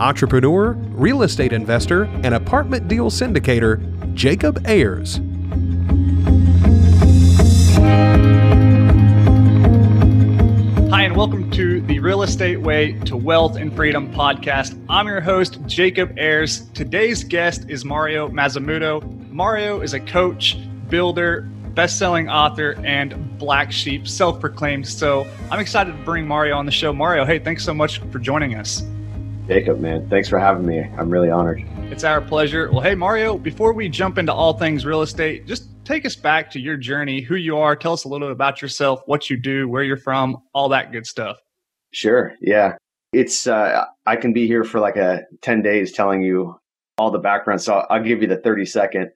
entrepreneur, real estate investor, and apartment deal syndicator, Jacob Ayers. Hi, and welcome to the Real Estate Way to Wealth and Freedom podcast. I'm your host, Jacob Ayers. Today's guest is Mario Mazzamuto. Mario is a coach, builder, best-selling author, and black sheep, self-proclaimed. So I'm excited to bring Mario on the show. Mario, hey, thanks so much for joining us. Jacob, man, thanks for having me. I'm really honored. It's our pleasure. Well, hey, Mario, before we jump into all things real estate, just take us back to your journey, who you are. Tell us a little bit about yourself, what you do, where you're from, all that good stuff. Sure. Yeah. It's, uh, I can be here for like a 10 days telling you all the background. So I'll give you the 30 second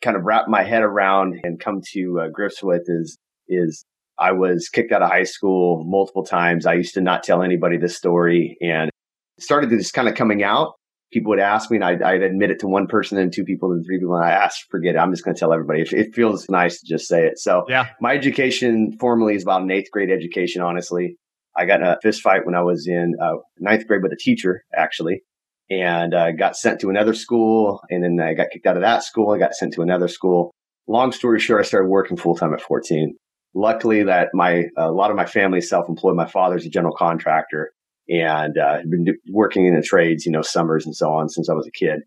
kind of wrap my head around and come to uh, grips with is, is I was kicked out of high school multiple times. I used to not tell anybody this story and started this kind of coming out people would ask me and I'd, I'd, admit it to one person and two people and three people and I asked, forget it. I'm just going to tell everybody. It, it, feels nice to just say it. So yeah, my education formally is about an eighth grade education. Honestly, I got in a fist fight when I was in uh, ninth grade with a teacher actually, and uh, got sent to another school. And then I got kicked out of that school. I got sent to another school. Long story short, I started working full time at 14. Luckily that my, a lot of my family is self-employed. My father's a general contractor and uh, been working in the trades, you know, summers and so on since I was a kid.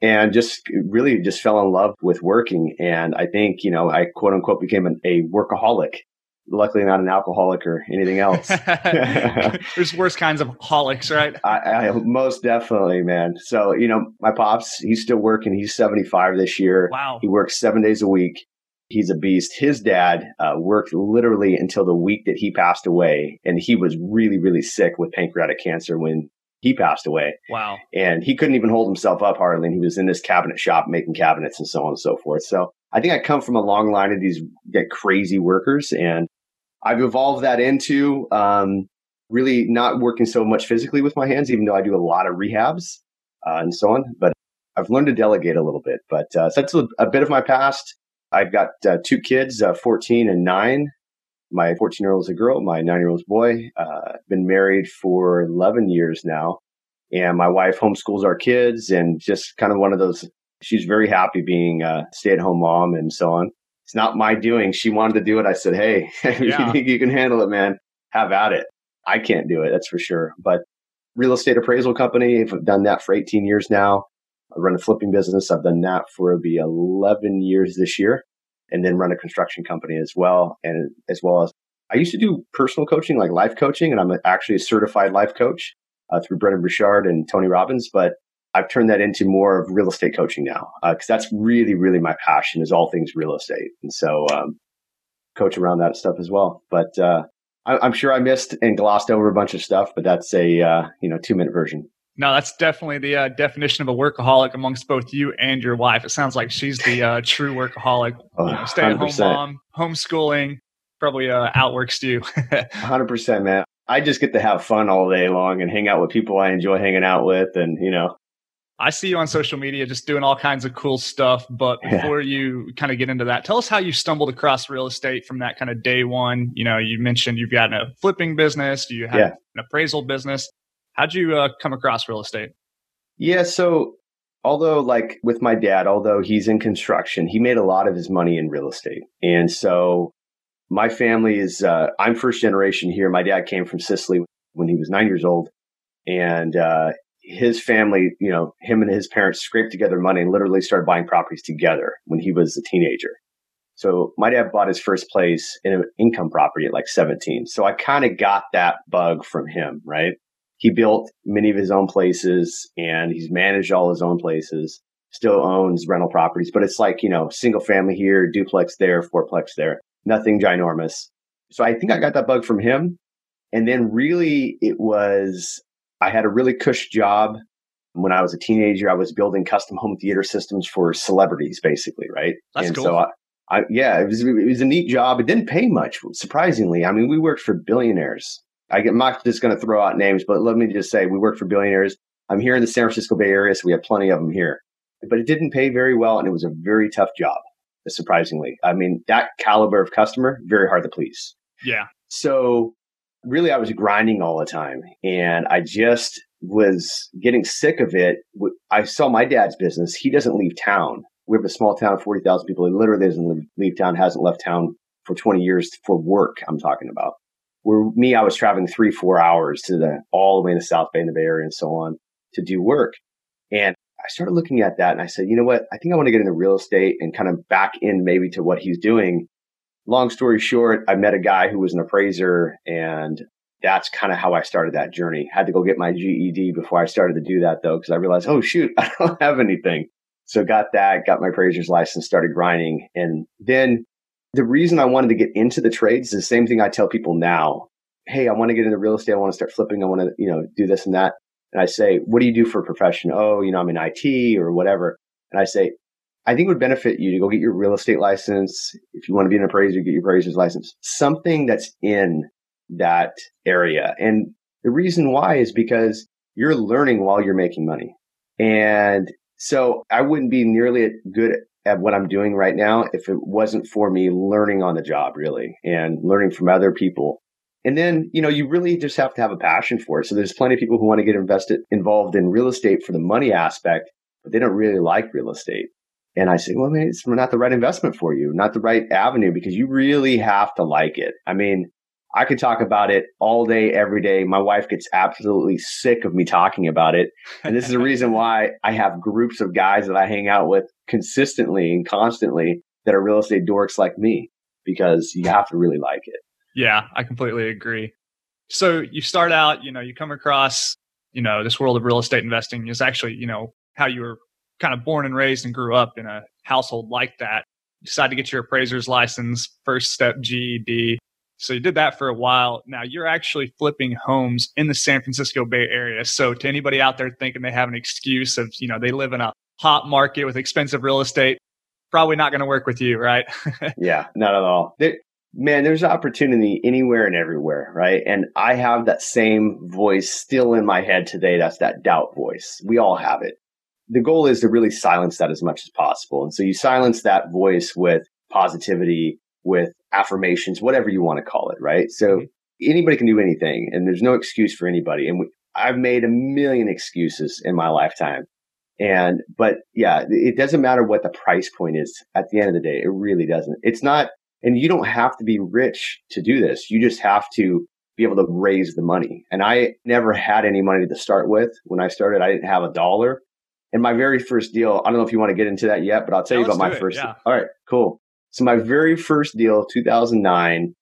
And just really just fell in love with working. And I think, you know, I quote unquote became an, a workaholic. Luckily, not an alcoholic or anything else. There's worse kinds of holics, right? I, I, most definitely, man. So, you know, my pops, he's still working. He's 75 this year. Wow. He works seven days a week he's a beast. His dad uh, worked literally until the week that he passed away, and he was really, really sick with pancreatic cancer when he passed away. Wow! And he couldn't even hold himself up hardly. And he was in this cabinet shop making cabinets and so on and so forth. So I think I come from a long line of these crazy workers, and I've evolved that into um, really not working so much physically with my hands, even though I do a lot of rehabs uh, and so on. But I've learned to delegate a little bit. But uh, so that's a, a bit of my past. I've got uh, two kids, uh, 14 and 9. My 14 year old is a girl, my 9 year old is a boy. Uh, been married for 11 years now. And my wife homeschools our kids and just kind of one of those, she's very happy being a stay at home mom and so on. It's not my doing. She wanted to do it. I said, hey, if you think you can handle it, man, have at it. I can't do it, that's for sure. But real estate appraisal company, I've done that for 18 years now. I run a flipping business. I've done that for the 11 years this year and then run a construction company as well. And as well as I used to do personal coaching, like life coaching, and I'm actually a certified life coach uh, through Brendon Burchard and Tony Robbins. But I've turned that into more of real estate coaching now because uh, that's really, really my passion is all things real estate. And so, um, coach around that stuff as well. But uh, I, am sure I missed and glossed over a bunch of stuff, but that's a uh, you know two minute version. No, that's definitely the uh, definition of a workaholic amongst both you and your wife. It sounds like she's the uh, true workaholic. Oh, you know, stay at home mom, homeschooling, probably uh, outworks you. 100%, man. I just get to have fun all day long and hang out with people I enjoy hanging out with. And, you know, I see you on social media just doing all kinds of cool stuff. But before yeah. you kind of get into that, tell us how you stumbled across real estate from that kind of day one. You know, you mentioned you've got a flipping business, you have yeah. an appraisal business. How'd you uh, come across real estate? Yeah, so although like with my dad, although he's in construction, he made a lot of his money in real estate. And so my family is uh, I'm first generation here. My dad came from Sicily when he was nine years old, and uh, his family, you know, him and his parents scraped together money and literally started buying properties together when he was a teenager. So my dad bought his first place in an income property at like 17. So I kind of got that bug from him, right? He built many of his own places and he's managed all his own places, still owns rental properties, but it's like, you know, single family here, duplex there, fourplex there, nothing ginormous. So I think I got that bug from him. And then really it was, I had a really cush job When I was a teenager, I was building custom home theater systems for celebrities, basically, right? That's and cool. so I, I, yeah, it was it was a neat job. It didn't pay much, surprisingly. I mean, we worked for billionaires. I get, not just going to throw out names, but let me just say we work for billionaires. I'm here in the San Francisco Bay Area, so we have plenty of them here. But it didn't pay very well, and it was a very tough job. Surprisingly, I mean that caliber of customer very hard to please. Yeah. So really, I was grinding all the time, and I just was getting sick of it. I saw my dad's business. He doesn't leave town. We have a small town of 40,000 people. He literally doesn't leave town, hasn't left town for 20 years for work, I'm talking about. Where me, I was traveling three, four hours to the all the way in the South Bay in the Bay Area and so on to do work. And I started looking at that and I said, you know what? I think I want to get into real estate and kind of back in maybe to what he's doing. Long story short, I met a guy who was an appraiser and that's kind of how I started that journey. Had to go get my GED before I started to do that though, because I realized, oh shoot, I don't have anything. So got that, got my appraiser's license, started grinding. And then the reason I wanted to get into the trades is the same thing I tell people now. Hey, I want to get into real estate. I want to start flipping. I want to, you know, do this and that. And I say, what do you do for a profession? Oh, you know, I'm in IT or whatever. And I say, I think it would benefit you to go get your real estate license. If you want to be an appraiser, get your appraiser's license. Something that's in that area. And the reason why is because you're learning while you're making money. And so I wouldn't be nearly good at what I'm doing right now if it wasn't for me learning on the job, really, and learning from other people. And then, you know, you really just have to have a passion for it. So there's plenty of people who want to get invested involved in real estate for the money aspect, but they don't really like real estate. And I say, well, maybe it's not the right investment for you, not the right avenue, because you really have to like it. I mean, I could talk about it all day, every day. My wife gets absolutely sick of me talking about it. And this is the reason why I have groups of guys that I hang out with consistently and constantly that are real estate dorks like me, because you have to really like it. Yeah, I completely agree. So you start out, you know, you come across, you know, this world of real estate investing is actually, you know, how you were kind of born and raised and grew up in a household like that. You decide to get your appraiser's license, first step GED, so you did that for a while. Now you're actually flipping homes in the San Francisco Bay Area. So to anybody out there thinking they have an excuse of, you know, they live in a hot market with expensive real estate, probably not going to work with you, right? yeah, not at all. Man, there's opportunity anywhere and everywhere, right? And I have that same voice still in my head today. That's that doubt voice. We all have it. The goal is to really silence that as much as possible. And so you silence that voice with positivity, with affirmations, whatever you want to call it, right? So mm-hmm. anybody can do anything and there's no excuse for anybody. And we, I've made a million excuses in my lifetime. And, but yeah, it doesn't matter what the price point is at the end of the day. It really doesn't. It's not, and you don't have to be rich to do this. You just have to be able to raise the money. And I never had any money to start with. When I started, I didn't have a dollar. And my very first deal, I don't know if you want to get into that yet, but I'll tell yeah, you about my it, first. Yeah. All right, cool. So my very first deal, 2009,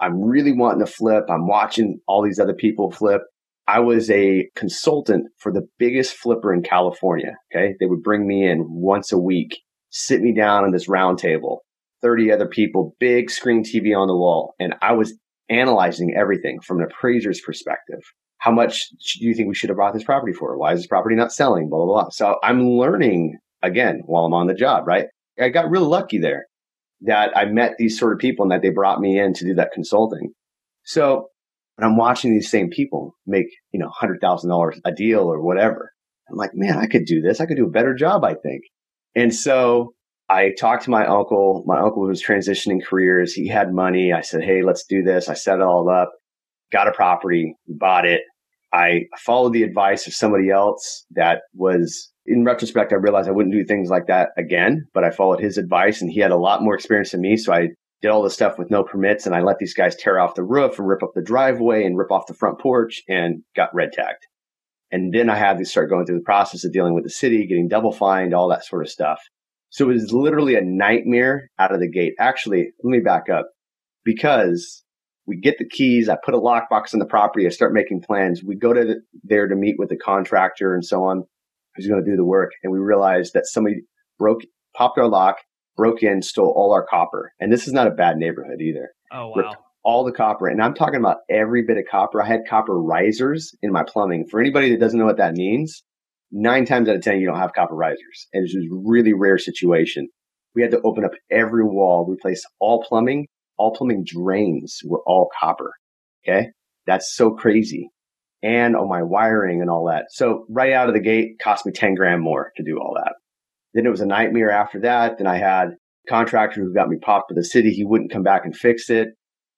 I'm really wanting to flip. I'm watching all these other people flip. I was a consultant for the biggest flipper in California. Okay. They would bring me in once a week, sit me down on this round table, 30 other people, big screen TV on the wall. And I was analyzing everything from an appraiser's perspective. How much do you think we should have bought this property for? Why is this property not selling? Blah, blah, blah. So I'm learning again while I'm on the job, right? I got real lucky there that I met these sort of people and that they brought me in to do that consulting. So when I'm watching these same people make, you know, $100,000 a deal or whatever, I'm like, man, I could do this. I could do a better job, I think. And so I talked to my uncle. My uncle was transitioning careers. He had money. I said, Hey, let's do this. I set it all up, got a property, bought it. I followed the advice of somebody else that was in retrospect, I realized I wouldn't do things like that again, but I followed his advice and he had a lot more experience than me. So I did all this stuff with no permits and I let these guys tear off the roof and rip up the driveway and rip off the front porch and got red tagged. And then I had to start going through the process of dealing with the city, getting double fined, all that sort of stuff. So it was literally a nightmare out of the gate. Actually, let me back up because we get the keys. I put a lockbox in the property. I start making plans. We go to the, there to meet with the contractor and so on who's going to do the work. And we realized that somebody broke, popped our lock, broke in, stole all our copper. And this is not a bad neighborhood either. Oh, wow. Ripped all the copper. And I'm talking about every bit of copper. I had copper risers in my plumbing. For anybody that doesn't know what that means, nine times out of 10, you don't have copper risers. And it's a really rare situation. We had to open up every wall, replace all plumbing. All plumbing drains were all copper. Okay. That's so crazy. And oh, my wiring and all that. So right out of the gate cost me 10 grand more to do all that. Then it was a nightmare after that. Then I had contractor who got me popped with the city. He wouldn't come back and fix it.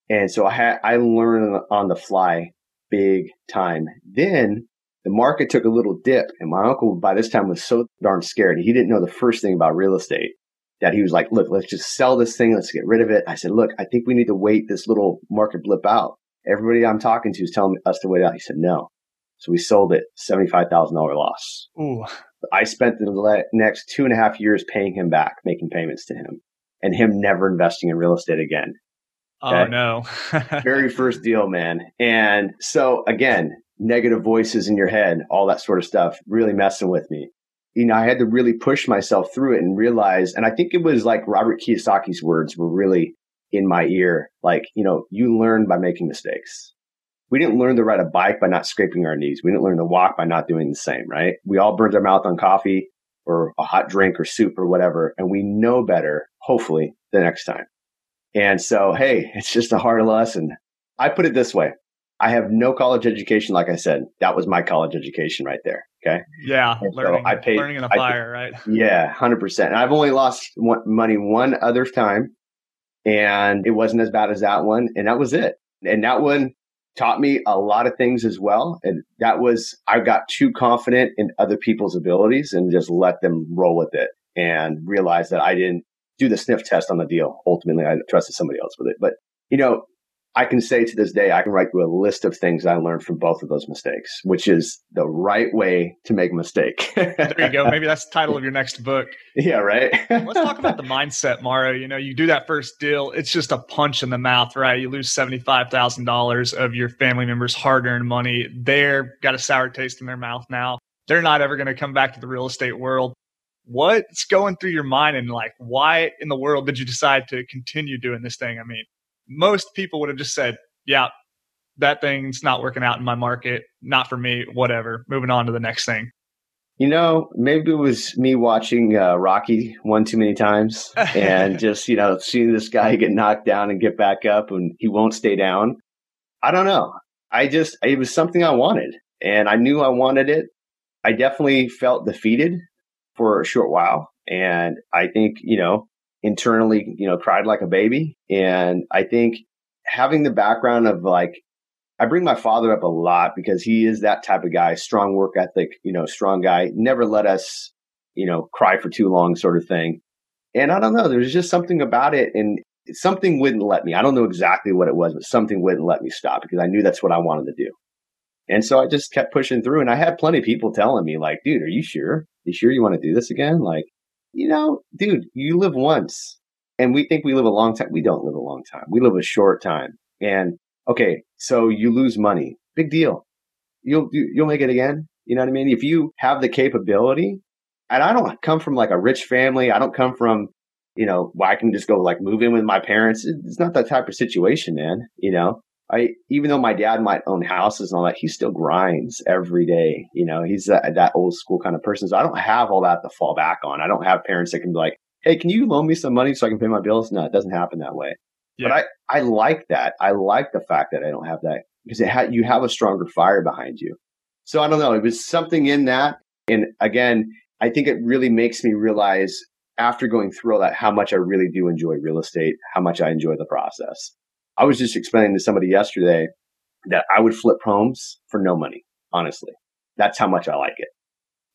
And so I had, I learned on the fly big time. Then the market took a little dip and my uncle by this time was so darn scared. He didn't know the first thing about real estate that he was like, look, let's just sell this thing. Let's get rid of it. I said, look, I think we need to wait this little market blip out. Everybody I'm talking to is telling us to wait out. He said, no. So we sold it, $75,000 loss. Ooh. I spent the next two and a half years paying him back, making payments to him and him never investing in real estate again. Oh, okay? Oh no. Very first deal, man. And so again, negative voices in your head, all that sort of stuff, really messing with me. You know, I had to really push myself through it and realize, and I think it was like Robert Kiyosaki's words were really in my ear. Like, you know, you learn by making mistakes. We didn't learn to ride a bike by not scraping our knees. We didn't learn to walk by not doing the same, right? We all burned our mouth on coffee or a hot drink or soup or whatever. And we know better, hopefully, the next time. And so, hey, it's just a hard lesson. I put it this way I have no college education, like I said. That was my college education right there. Okay. Yeah. learning, so I paid, learning in a fire, right? Yeah, 100%. And I've only lost one, money one other time, and it wasn't as bad as that one. And that was it. And that one taught me a lot of things as well. And that was, I got too confident in other people's abilities and just let them roll with it and realized that I didn't do the sniff test on the deal. Ultimately, I trusted somebody else with it. But, you know, I can say to this day, I can write you a list of things I learned from both of those mistakes, which is the right way to make a mistake. there you go. Maybe that's the title of your next book. Yeah, right. Let's talk about the mindset, Mario. You know, you do that first deal, it's just a punch in the mouth, right? You lose $75,000 of your family members' hard earned money. They're got a sour taste in their mouth now. They're not ever going to come back to the real estate world. What's going through your mind and like, why in the world did you decide to continue doing this thing? I mean, most people would have just said, yeah, that thing's not working out in my market, not for me, whatever, moving on to the next thing. You know, maybe it was me watching uh, Rocky one too many times and just, you know, seeing this guy get knocked down and get back up and he won't stay down. I don't know. I just, it was something I wanted and I knew I wanted it. I definitely felt defeated for a short while. And I think, you know, internally, you know, cried like a baby. And I think having the background of like, I bring my father up a lot because he is that type of guy, strong work ethic, you know, strong guy, never let us, you know, cry for too long sort of thing. And I don't know, there's just something about it. And something wouldn't let me. I don't know exactly what it was, but something wouldn't let me stop because I knew that's what I wanted to do. And so I just kept pushing through. And I had plenty of people telling me, like, dude, are you sure? You sure you want to do this again? Like, you know, dude, you live once and we think we live a long time. We don't live a long time. We live a short time. And okay, so you lose money. Big deal. You'll, you'll make it again. You know what I mean? If you have the capability, and I don't come from like a rich family. I don't come from, you know, where I can just go like move in with my parents. It's not that type of situation, man. You know, I even though my dad might own houses and all that, he still grinds every day. You know, he's that, that old school kind of person. So I don't have all that to fall back on. I don't have parents that can be like, "Hey, can you loan me some money so I can pay my bills?" No, it doesn't happen that way. Yeah. But I I like that. I like the fact that I don't have that because it ha- you have a stronger fire behind you. So I don't know. It was something in that, and again, I think it really makes me realize after going through all that how much I really do enjoy real estate, how much I enjoy the process. I was just explaining to somebody yesterday that I would flip homes for no money. Honestly, that's how much I like it.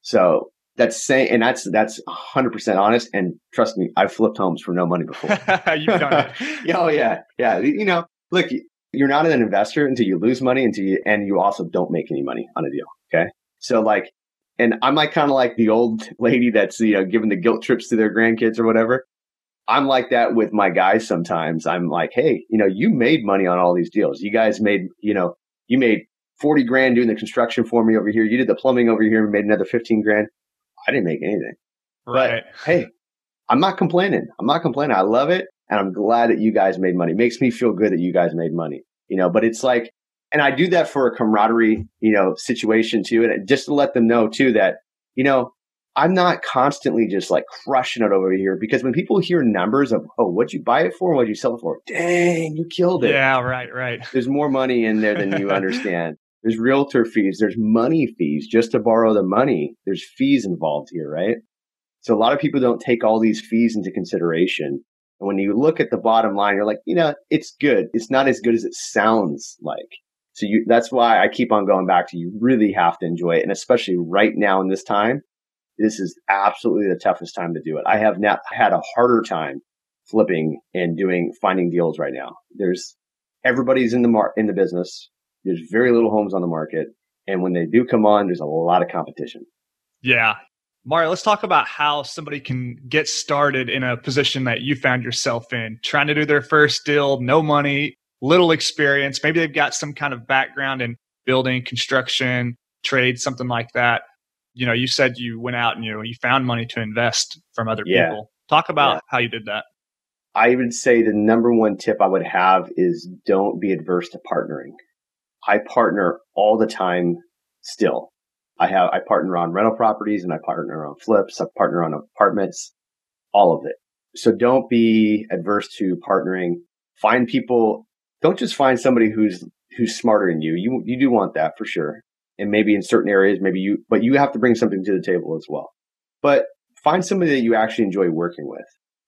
So that's saying, and that's that's hundred percent honest. And trust me, I've flipped homes for no money before. You've done it. oh yeah, yeah. You know, look, you're not an investor until you lose money, until you, and you also don't make any money on a deal. Okay, so like, and I'm like kind of like the old lady that's you know giving the guilt trips to their grandkids or whatever. I'm like that with my guys sometimes. I'm like, hey, you know, you made money on all these deals. You guys made, you know, you made 40 grand doing the construction for me over here. You did the plumbing over here and made another 15 grand. I didn't make anything. Right. But hey, I'm not complaining. I'm not complaining. I love it. And I'm glad that you guys made money. It makes me feel good that you guys made money, you know, but it's like, and I do that for a camaraderie, you know, situation too. And just to let them know too that you know, I'm not constantly just like crushing it over here because when people hear numbers of, oh, what'd you buy it for? What'd you sell it for? Dang, you killed it. Yeah, right, right. There's more money in there than you understand. There's realtor fees. There's money fees just to borrow the money. There's fees involved here, right? So a lot of people don't take all these fees into consideration. And when you look at the bottom line, you're like, you know, it's good. It's not as good as it sounds like. So you, that's why I keep on going back to you really have to enjoy it. And especially right now in this time, this is absolutely the toughest time to do it. I have not had a harder time flipping and doing finding deals right now. There's everybody's in the mar- in the business. There's very little homes on the market. And when they do come on, there's a lot of competition. Yeah. Mario, let's talk about how somebody can get started in a position that you found yourself in, trying to do their first deal, no money, little experience. Maybe they've got some kind of background in building, construction, trade, something like that. You know, you said you went out and you you found money to invest from other yeah. people. Talk about yeah. how you did that. I would say the number one tip I would have is don't be adverse to partnering. I partner all the time still. I have, I partner on rental properties and I partner on flips. I partner on apartments, all of it. So don't be adverse to partnering. Find people. Don't just find somebody who's, who's smarter than you. You, you do want that for sure. And maybe in certain areas, maybe you, but you have to bring something to the table as well. But find somebody that you actually enjoy working with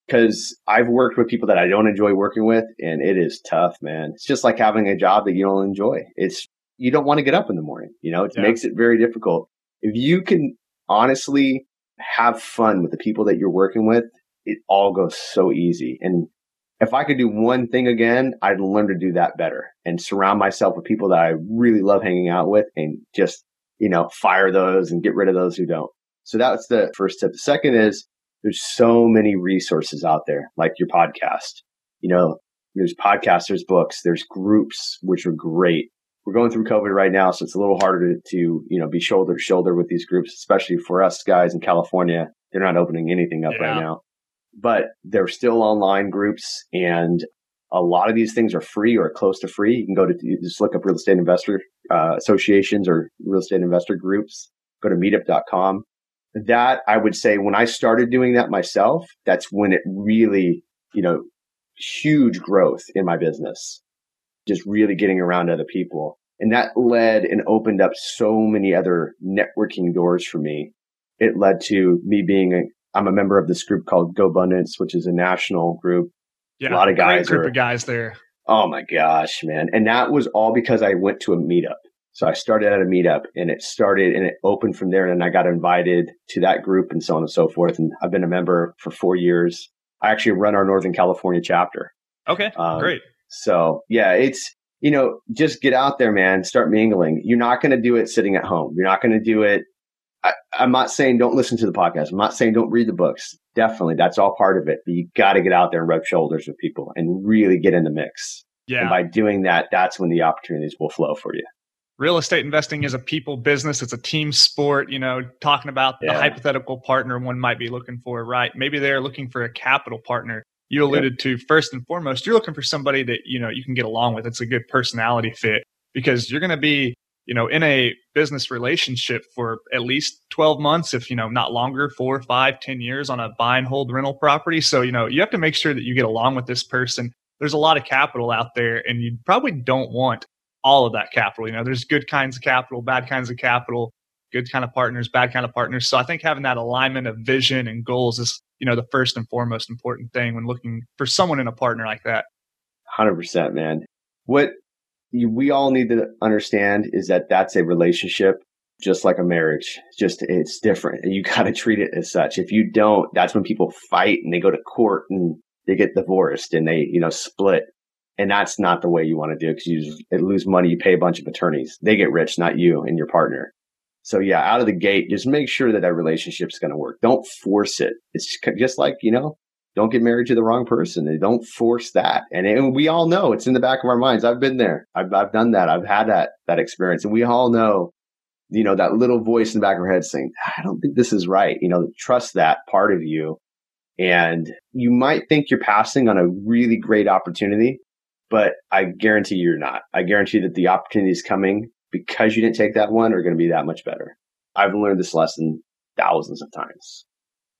because I've worked with people that I don't enjoy working with, and it is tough, man. It's just like having a job that you don't enjoy. It's you don't want to get up in the morning. You know, it yeah. makes it very difficult. If you can honestly have fun with the people that you're working with, it all goes so easy. And if I could do one thing again, I'd learn to do that better and surround myself with people that I really love hanging out with and just, you know, fire those and get rid of those who don't. So that's the first tip. The second is there's so many resources out there, like your podcast. You know, there's podcasts, there's books, there's groups, which are great. We're going through COVID right now, so it's a little harder to, to you know, be shoulder to shoulder with these groups, especially for us guys in California. They're not opening anything up yeah. right now, but they're still online groups and a lot of these things are free or close to free. You can go to just look up real estate investor uh, associations or real estate investor groups. Go to meetup.com that I would say when I started doing that myself, that's when it really, you know, huge growth in my business, just really getting around other people. And that led and opened up so many other networking doors for me. It led to me being a, I'm a member of this group called GoBundance, which is a national group. Yeah, a lot of guys. group are, of guys there. Oh my gosh, man. And that was all because I went to a meetup. So I started at a meetup and it started and it opened from there. And I got invited to that group and so on and so forth. And I've been a member for four years. I actually run our Northern California chapter. Okay. Um, great. So yeah, it's, you know, just get out there, man. Start mingling. You're not going to do it sitting at home. You're not going to do it. I, I'm not saying don't listen to the podcast. I'm not saying don't read the books. Definitely, that's all part of it. But you got to get out there and rub shoulders with people and really get in the mix. Yeah. And by doing that, that's when the opportunities will flow for you real estate investing is a people business. It's a team sport, you know, talking about yeah. the hypothetical partner one might be looking for, right? Maybe they're looking for a capital partner. You alluded to first and foremost, you're looking for somebody that, you know, you can get along with. It's a good personality fit because you're going to be, you know, in a business relationship for at least 12 months, if, you know, not longer, four, five, ten years on a buy and hold rental property. So, you know, you have to make sure that you get along with this person. There's a lot of capital out there and you probably don't want all of that capital. You know, there's good kinds of capital, bad kinds of capital, good kind of partners, bad kind of partners. So I think having that alignment of vision and goals is, you know, the first and foremost important thing when looking for someone in a partner like that. 100%, man. What we all need to understand is that that's a relationship just like a marriage. Just it's different and you got to treat it as such. If you don't, that's when people fight and they go to court and they get divorced and they, you know, split. And that's not the way you want to do it because you lose money. You pay a bunch of attorneys. They get rich, not you and your partner. So yeah, out of the gate, just make sure that that relationship's going to work. Don't force it. It's just like, you know, don't get married to the wrong person and don't force that. And, and we all know it's in the back of our minds. I've been there. I've, I've done that. I've had that, that experience and we all know, you know, that little voice in the back of our head saying, I don't think this is right. You know, trust that part of you. And you might think you're passing on a really great opportunity, but I guarantee you're not. I guarantee that the opportunities coming because you didn't take that one are going to be that much better. I've learned this lesson thousands of times.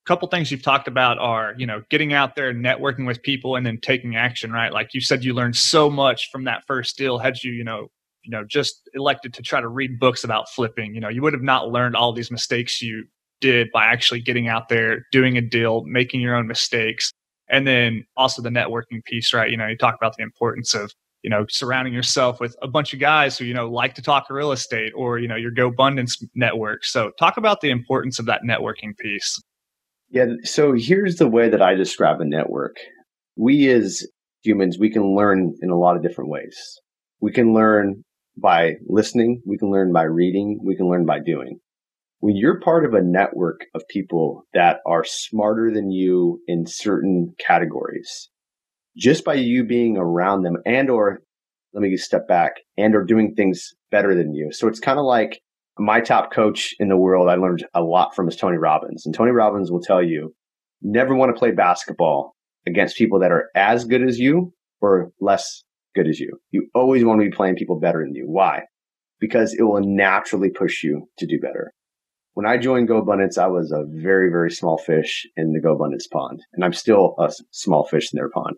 Couple things you've talked about are, you know, getting out there, and networking with people, and then taking action. Right, like you said, you learned so much from that first deal. Had you, you know, you know, just elected to try to read books about flipping, you know, you would have not learned all these mistakes you did by actually getting out there, doing a deal, making your own mistakes. And then also the networking piece, right? You know, you talk about the importance of, you know, surrounding yourself with a bunch of guys who, you know, like to talk real estate or, you know, your GoBundance network. So talk about the importance of that networking piece. Yeah. So here's the way that I describe a network. We as humans, we can learn in a lot of different ways. We can learn by listening. We can learn by reading. We can learn by doing when you're part of a network of people that are smarter than you in certain categories, just by you being around them and or let me step back and or doing things better than you. So it's kind of like my top coach in the world I learned a lot from is Tony Robbins. And Tony Robbins will tell you never want to play basketball against people that are as good as you or less good as you. You always want to be playing people better than you. Why? Because it will naturally push you to do better when I joined GoBundance, I was a very, very small fish in the GoBundance pond, and I'm still a small fish in their pond.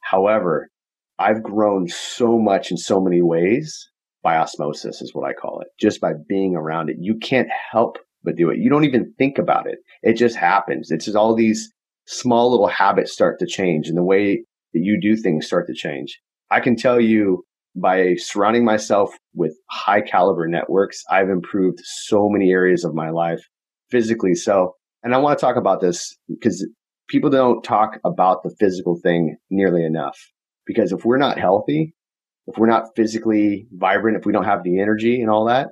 However, I've grown so much in so many ways by osmosis is what I call it. Just by being around it, you can't help but do it. You don't even think about it. It just happens. It's just all these small little habits start to change and the way that you do things start to change. I can tell you by surrounding myself with high caliber networks, I've improved so many areas of my life physically. So, and I want to talk about this because people don't talk about the physical thing nearly enough. Because if we're not healthy, if we're not physically vibrant, if we don't have the energy and all that,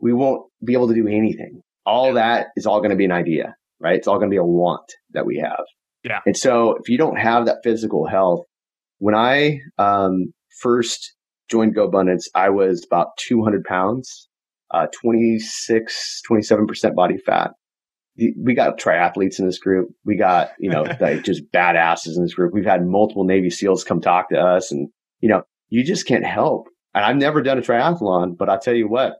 we won't be able to do anything. All that is all going to be an idea, right? It's all going to be a want that we have. Yeah. And so if you don't have that physical health, when I um, first joined GoBundance, I was about 200 pounds, uh, 26, 27% body fat. We got triathletes in this group. We got, you know, like just badasses in this group. We've had multiple Navy SEALs come talk to us and, you know, you just can't help. And I've never done a triathlon, but I'll tell you what,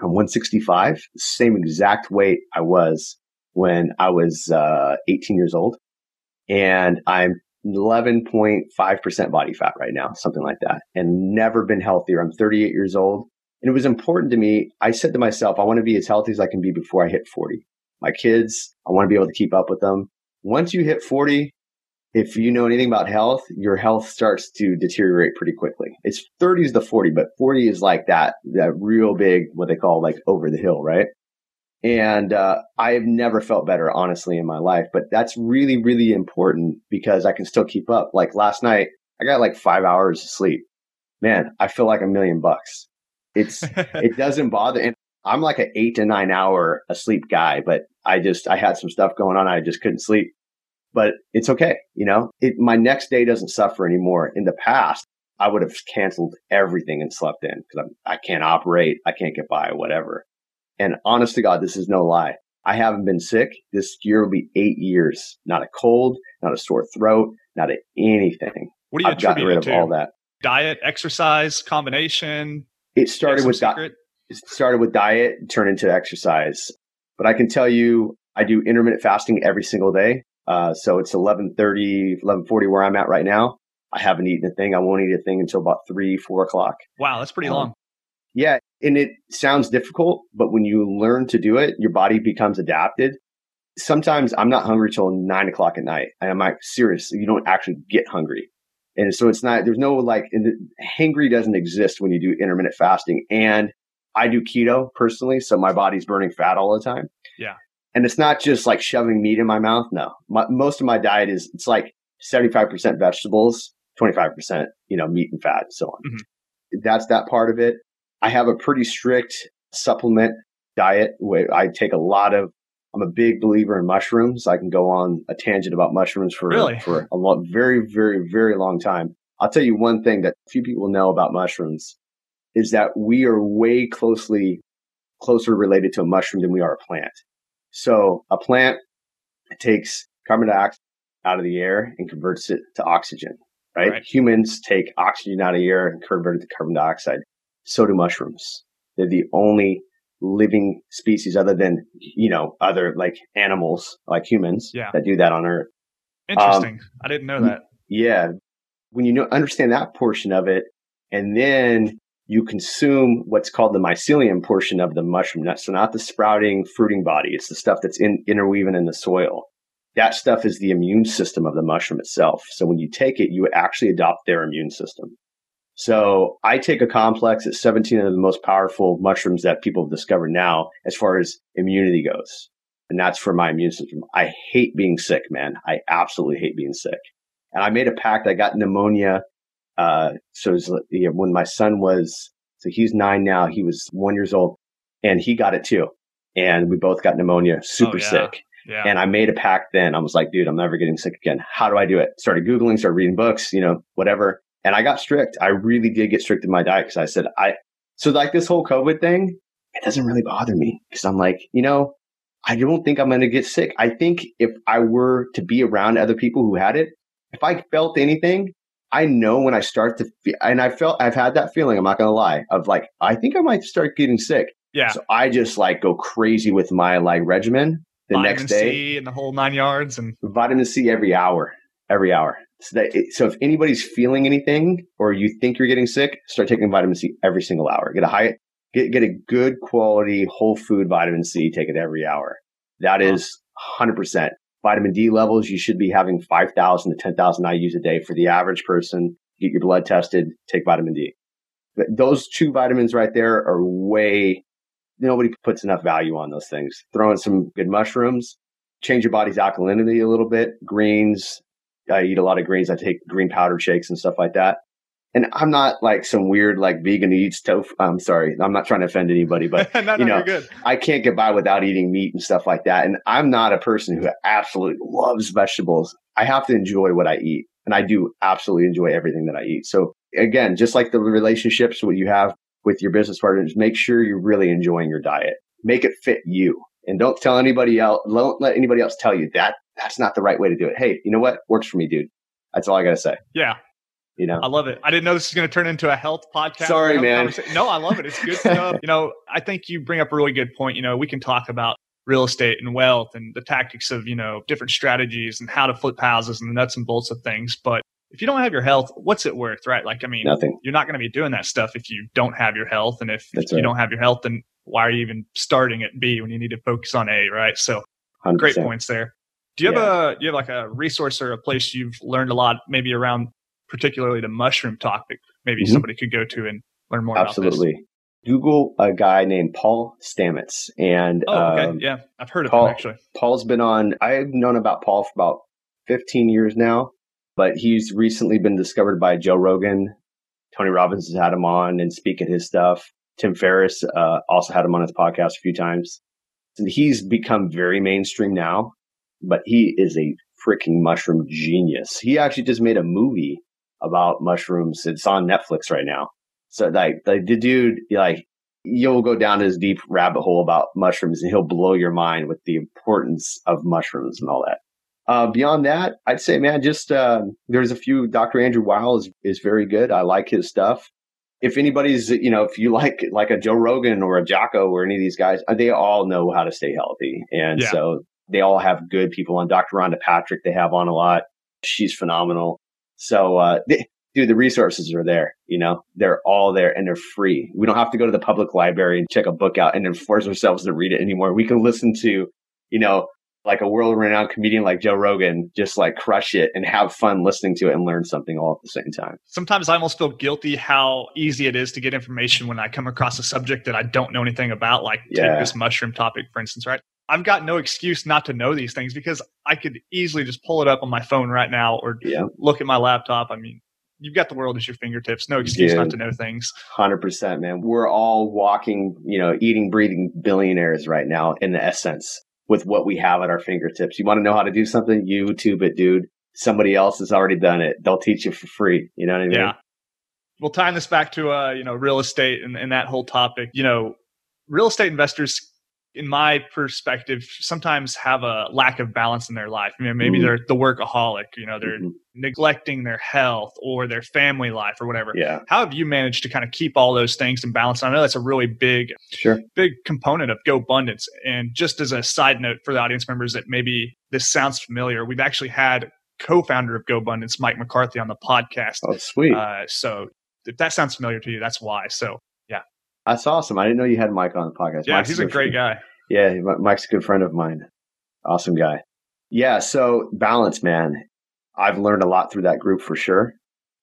I'm 165, same exact weight I was when I was uh, 18 years old. And I'm 11.5% body fat right now, something like that, and never been healthier. I'm 38 years old. And it was important to me. I said to myself, I want to be as healthy as I can be before I hit 40. My kids, I want to be able to keep up with them. Once you hit 40, if you know anything about health, your health starts to deteriorate pretty quickly. It's 30 is the 40, but 40 is like that, that real big, what they call like over the hill, right? And uh, I have never felt better, honestly, in my life. But that's really, really important because I can still keep up. Like last night, I got like five hours of sleep. Man, I feel like a million bucks. It's it doesn't bother. And I'm like an eight to nine hour asleep guy, but I just I had some stuff going on. I just couldn't sleep. But it's okay, you know. It my next day doesn't suffer anymore. In the past, I would have canceled everything and slept in because I can't operate, I can't get by, whatever. And honest to God, this is no lie. I haven't been sick. This year will be eight years. Not a cold, not a sore throat, not a anything. What do you I've gotten rid of to? all that. Diet, exercise, combination. It started with diet. It started with diet, turned into exercise. But I can tell you, I do intermittent fasting every single day. Uh, so it's 11:30, 11:40 where I'm at right now. I haven't eaten a thing. I won't eat a thing until about three, four o'clock. Wow, that's pretty um, long. Yeah, and it sounds difficult, but when you learn to do it, your body becomes adapted. Sometimes I'm not hungry till nine o'clock at night. And I'm like, serious, you don't actually get hungry. And so it's not, there's no like, and hangry doesn't exist when you do intermittent fasting. And I do keto personally. So my body's burning fat all the time. Yeah. And it's not just like shoving meat in my mouth. No, my, most of my diet is, it's like 75% vegetables, 25%, you know, meat and fat and so on. Mm-hmm. That's that part of it. I have a pretty strict supplement diet where I take a lot of I'm a big believer in mushrooms. I can go on a tangent about mushrooms for really? for a long, very, very, very long time. I'll tell you one thing that few people know about mushrooms is that we are way closely closer related to a mushroom than we are a plant. So a plant takes carbon dioxide out of the air and converts it to oxygen, right? right? Humans take oxygen out of the air and convert it to carbon dioxide so do mushrooms. They're the only living species other than, you know, other like animals, like humans Yeah. that do that on Earth. Interesting. Um, I didn't know that. Yeah. When you know, understand that portion of it, and then you consume what's called the mycelium portion of the mushroom nut. So not the sprouting, fruiting body. It's the stuff that's in, interweaving in the soil. That stuff is the immune system of the mushroom itself. So when you take it, you actually adopt their immune system. So I take a complex. It's 17 of the most powerful mushrooms that people have discovered now as far as immunity goes. And that's for my immune system. I hate being sick, man. I absolutely hate being sick. And I made a pact. I got pneumonia. Uh, so was, you know, when my son was, so he's nine now. He was one years old and he got it too. And we both got pneumonia, super Oh, yeah. sick. Yeah. And I made a pact then. I was like, dude, I'm never getting sick again. How do I do it? Started Googling, started reading books, you know, whatever. And I got strict. I really did get strict in my diet because I said, I, so like this whole COVID thing, it doesn't really bother me because I'm like, you know, I don't think I'm going to get sick. I think if I were to be around other people who had it, if I felt anything, I know when I start to feel, and I felt, I've had that feeling, I'm not going to lie, of like, I think I might start getting sick. yeah. So I just like go crazy with my like regimen the Vitamin next day Vitamin C and the whole nine yards. And vitamin C every hour, every hour. So that it, so if anybody's feeling anything or you think you're getting sick, start taking vitamin C every single hour. Get a high, get get a good quality whole food vitamin C. Take it every hour. That Wow. is 100 percent. Vitamin D levels you should be having 5,000 to 10,000 IU's a day for the average person. Get your blood tested. Take vitamin D. Those two vitamins right there are way. Nobody puts enough value on those things. Throw in some good mushrooms, change your body's alkalinity a little bit. Greens, I eat a lot of greens. I take green powder shakes and stuff like that. And I'm not like some weird like vegan who eats tofu. I'm sorry, I'm not trying to offend anybody, but no, no, you know. I can't get by without eating meat and stuff like that. And I'm not a person who absolutely loves vegetables. I have to enjoy what I eat, and I do absolutely enjoy everything that I eat. So again, just like the relationships what you have with your business partners, make sure you're really enjoying your diet. Make it fit you, and don't tell anybody else. Don't let anybody else tell you that that's not the right way to do it. Hey, you know what works for me, dude? That's all I gotta say. Yeah. You know, I love it. I didn't know this was going to turn into a health podcast. Sorry, man. No, I love it. It's good stuff. you know, I think you bring up a really good point. You know, we can talk about real estate and wealth and the tactics of, you know, different strategies and how to flip houses and the nuts and bolts of things. But if you don't have your health, what's it worth, right? Like, I mean, nothing. you're not going to be doing that stuff if you don't have your health. And if That's you right. don't have your health, then why are you even starting at B when you need to focus on A, right? So 100%. great points there. Do you have a do you have like a resource or a place you've learned a lot, maybe around particularly the mushroom topic? Maybe Mhm. somebody could go to and learn more about Absolutely. Google a guy named Paul Stamets, and. Oh, okay. um, yeah, I've heard of Paul- him actually. Paul's been on. I've known about Paul for about 15 years now, but he's recently been discovered by Joe Rogan. Tony Robbins has had him on and speak at his stuff. Tim Ferriss uh, also had him on his podcast a few times. And he's become very mainstream now, but he is a freaking mushroom genius. He actually just made a movie about mushrooms. It's on Netflix right now. So like, like the dude, like you'll go down this deep rabbit hole about mushrooms and he'll blow your mind with the importance of mushrooms and all that. Uh, beyond that, I'd say, man, just uh, there's a few. Dr. Andrew Weil is, is very good. I like his stuff. If anybody's, you know, if you like like a Joe Rogan or a Jocko or any of these guys, uh, they all know how to stay healthy, and Yeah. so they all have good people on. Dr. Rhonda Patrick, they have on a lot. She's phenomenal. So, uh, they, dude, the resources are there. You know, they're all there and they're free. We don't have to go to the public library and check a book out and then force ourselves to read it anymore. We can listen to, you know, like a world renowned comedian like Joe Rogan, just like crush it and have fun listening to it and learn something all at the same time. Sometimes I almost feel guilty how easy it is to get information when I come across a subject that I don't know anything about, like Yeah. take this mushroom topic, for instance, right? I've got no excuse not to know these things because I could easily just pull it up on my phone right now or Yeah. look at my laptop. I mean, you've got the world at your fingertips. No excuse Yeah. not to know things. Hundred percent, man. We're all walking, you know, eating, breathing billionaires right now in the essence with what we have at our fingertips. You want to know how to do something? YouTube it, dude. Somebody else has already done it. They'll teach you for free. You know what I mean? Yeah. Well, tying this back to uh, you know, real estate and, and that whole topic, you know, real estate investors in my perspective, sometimes have a lack of balance in their life. I mean, maybe mm. they're the workaholic, you know, they're mm-hmm. neglecting their health or their family life or whatever. Yeah. How have you managed to kind of keep all those things in balance? I know that's a really big, sure. big component of GoBundance. And just as a side note for the audience members that maybe this sounds familiar, we've actually had co-founder of GoBundance, Mike McCarthy, on the podcast. Oh, sweet. Uh, so if that sounds familiar to you, that's why. So that's awesome. I didn't know you had Mike on the podcast. Yeah, Mike's he's a great guy. Yeah, Mike's a good friend of mine. Awesome guy. Yeah, so balance, man. I've learned a lot through that group for sure.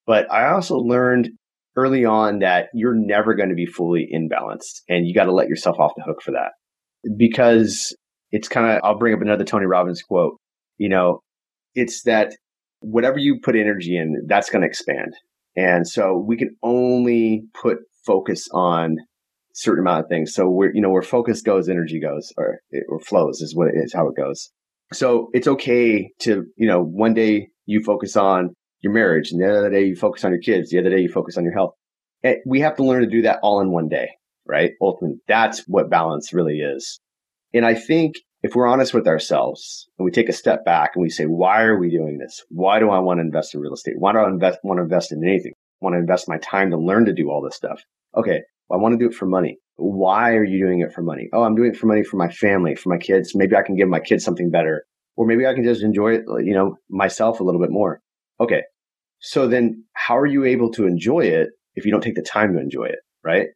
But I also learned early on that you're never going to be fully in balance and you got to let yourself off the hook for that. Because it's kind of, I'll bring up another Tony Robbins quote. You know, it's that whatever you put energy in, that's going to expand. And so we can only put focus on certain amount of things. So we're, you know, where focus goes, energy goes, or it, or flows is what it is, how it goes. So it's okay to, you know, one day you focus on your marriage, and the other day you focus on your kids, the other day you focus on your health. And we have to learn to do that all in one day, right? Ultimately, that's what balance really is. And I think if we're honest with ourselves and we take a step back and we say, why are we doing this? Why do I want to invest in real estate? Why do I invest, want to invest in anything? I want to invest my time to learn to do all this stuff. Okay. I want to do it for money. Why are you doing it for money? Oh, I'm doing it for money for my family, for my kids. Maybe I can give my kids something better, or maybe I can just enjoy it, you know, myself a little bit more. Okay. So then how are you able to enjoy it if you don't take the time to enjoy it? Right.